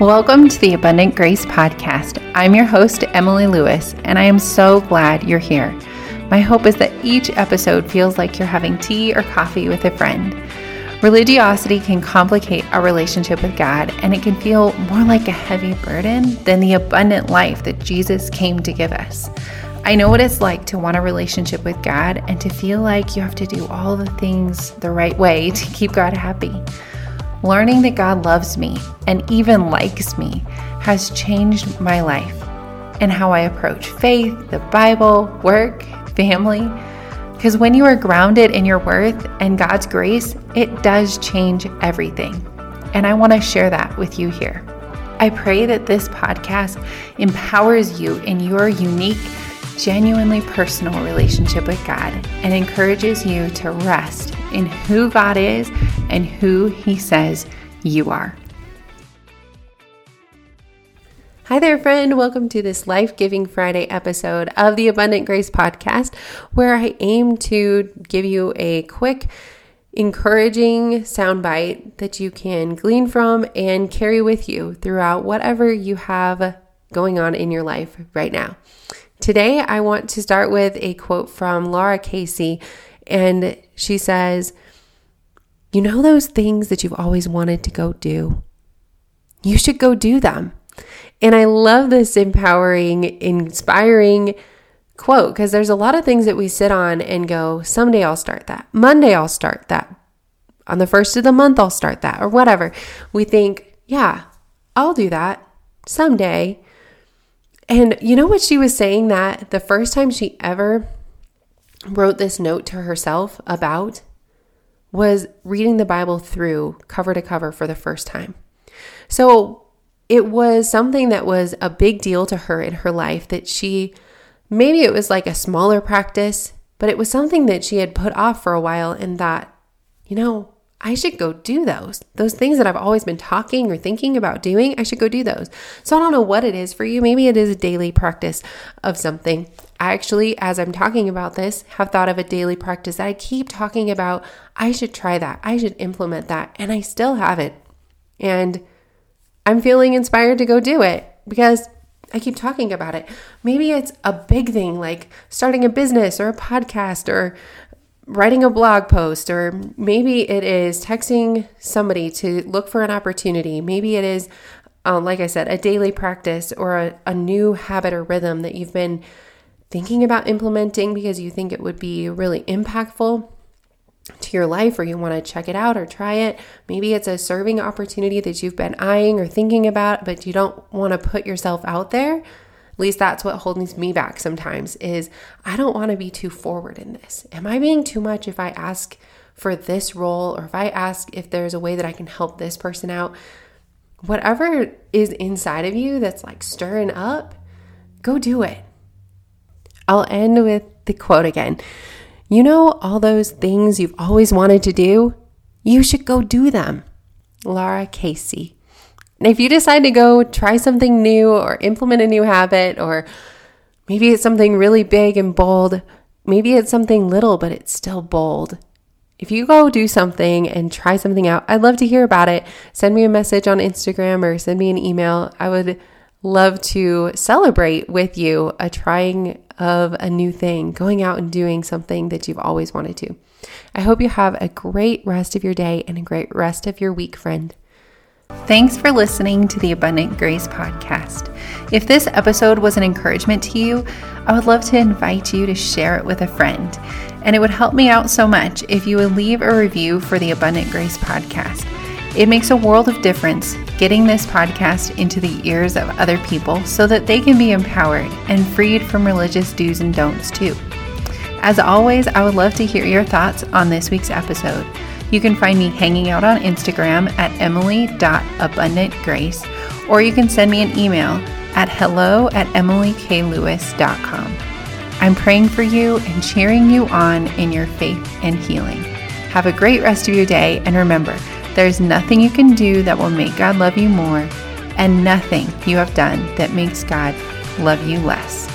Welcome to the Abundant Grace Podcast. I'm your host, Emily Lewis, and I am so glad you're here. My hope is that each episode feels like you're having tea or coffee with a friend. Religiosity can complicate our relationship with God, and it can feel more like a heavy burden than the abundant life that Jesus came to give us. I know what it's like to want a relationship with God and to feel like you have to do all the things the right way to keep God happy. Learning that God loves me and even likes me has changed my life and how I approach faith, the Bible, work, family. Because when you are grounded in your worth and God's grace, it does change everything. And I want to share that with you here. I pray that this podcast empowers you in your unique, genuinely personal relationship with God and encourages you to rest in who God is and who He says you are. Hi there, friend. Welcome to this Life Giving Friday episode of the Abundant Grace Podcast, where I aim to give you a quick, encouraging soundbite that you can glean from and carry with you throughout whatever you have going on in your life right now. Today, I want to start with a quote from Lara Casey, and she says, You know those things that you've always wanted to go do? You should go do them. And I love this empowering, inspiring quote because there's a lot of things that we sit on and go, Someday I'll start that. Monday I'll start that. On the first of the month, I'll start that, or whatever. We think, Yeah, I'll do that someday. And you know what she was saying that the first time she ever wrote this note to herself about was reading the Bible through cover to cover for the first time. So it was something that was a big deal to her in her life that she maybe it was like a smaller practice, but it was something that she had put off for a while and thought, you know, I should go do those. Those things that I've always been talking or thinking about doing, I should go do those. So I don't know what it is for you. Maybe it is a daily practice of something. I actually, as I'm talking about this, have thought of a daily practice that I keep talking about. I should try that. I should implement that. And I still haven't. And I'm feeling inspired to go do it because I keep talking about it. Maybe it's a big thing like starting a business or a podcast or writing a blog post, or maybe it is texting somebody to look for an opportunity. Maybe it is, um, like I said, a daily practice or a, a new habit or rhythm that you've been thinking about implementing because you think it would be really impactful to your life or you want to check it out or try it. Maybe it's a serving opportunity that you've been eyeing or thinking about, but you don't want to put yourself out there. At least that's what holds me back sometimes is I don't want to be too forward in this. Am I being too much if I ask for this role or if I ask if there's a way that I can help this person out? Whatever is inside of you that's like stirring up, go do it. I'll end with the quote again. You know, all those things you've always wanted to do, you should go do them. Lara Casey. If you decide to go try something new or implement a new habit, or maybe it's something really big and bold, maybe it's something little, but it's still bold. If you go do something and try something out, I'd love to hear about it. Send me a message on Instagram or send me an email. I would love to celebrate with you a trying of a new thing, going out and doing something that you've always wanted to. I hope you have a great rest of your day and a great rest of your week, friend. Thanks for listening to the Abundant Grace podcast. If this episode was an encouragement to you, I would love to invite you to share it with a friend. And it would help me out so much if you would leave a review for the Abundant Grace podcast. It makes a world of difference getting this podcast into the ears of other people so that they can be empowered and freed from religious do's and don'ts too. As always, I would love to hear your thoughts on this week's episode. You can find me hanging out on Instagram at emily.abundantgrace, or you can send me an email at hello at emilyklewis.com. I'm praying for you and cheering you on in your faith and healing. Have a great rest of your day, and remember, there's nothing you can do that will make God love you more, and nothing you have done that makes God love you less.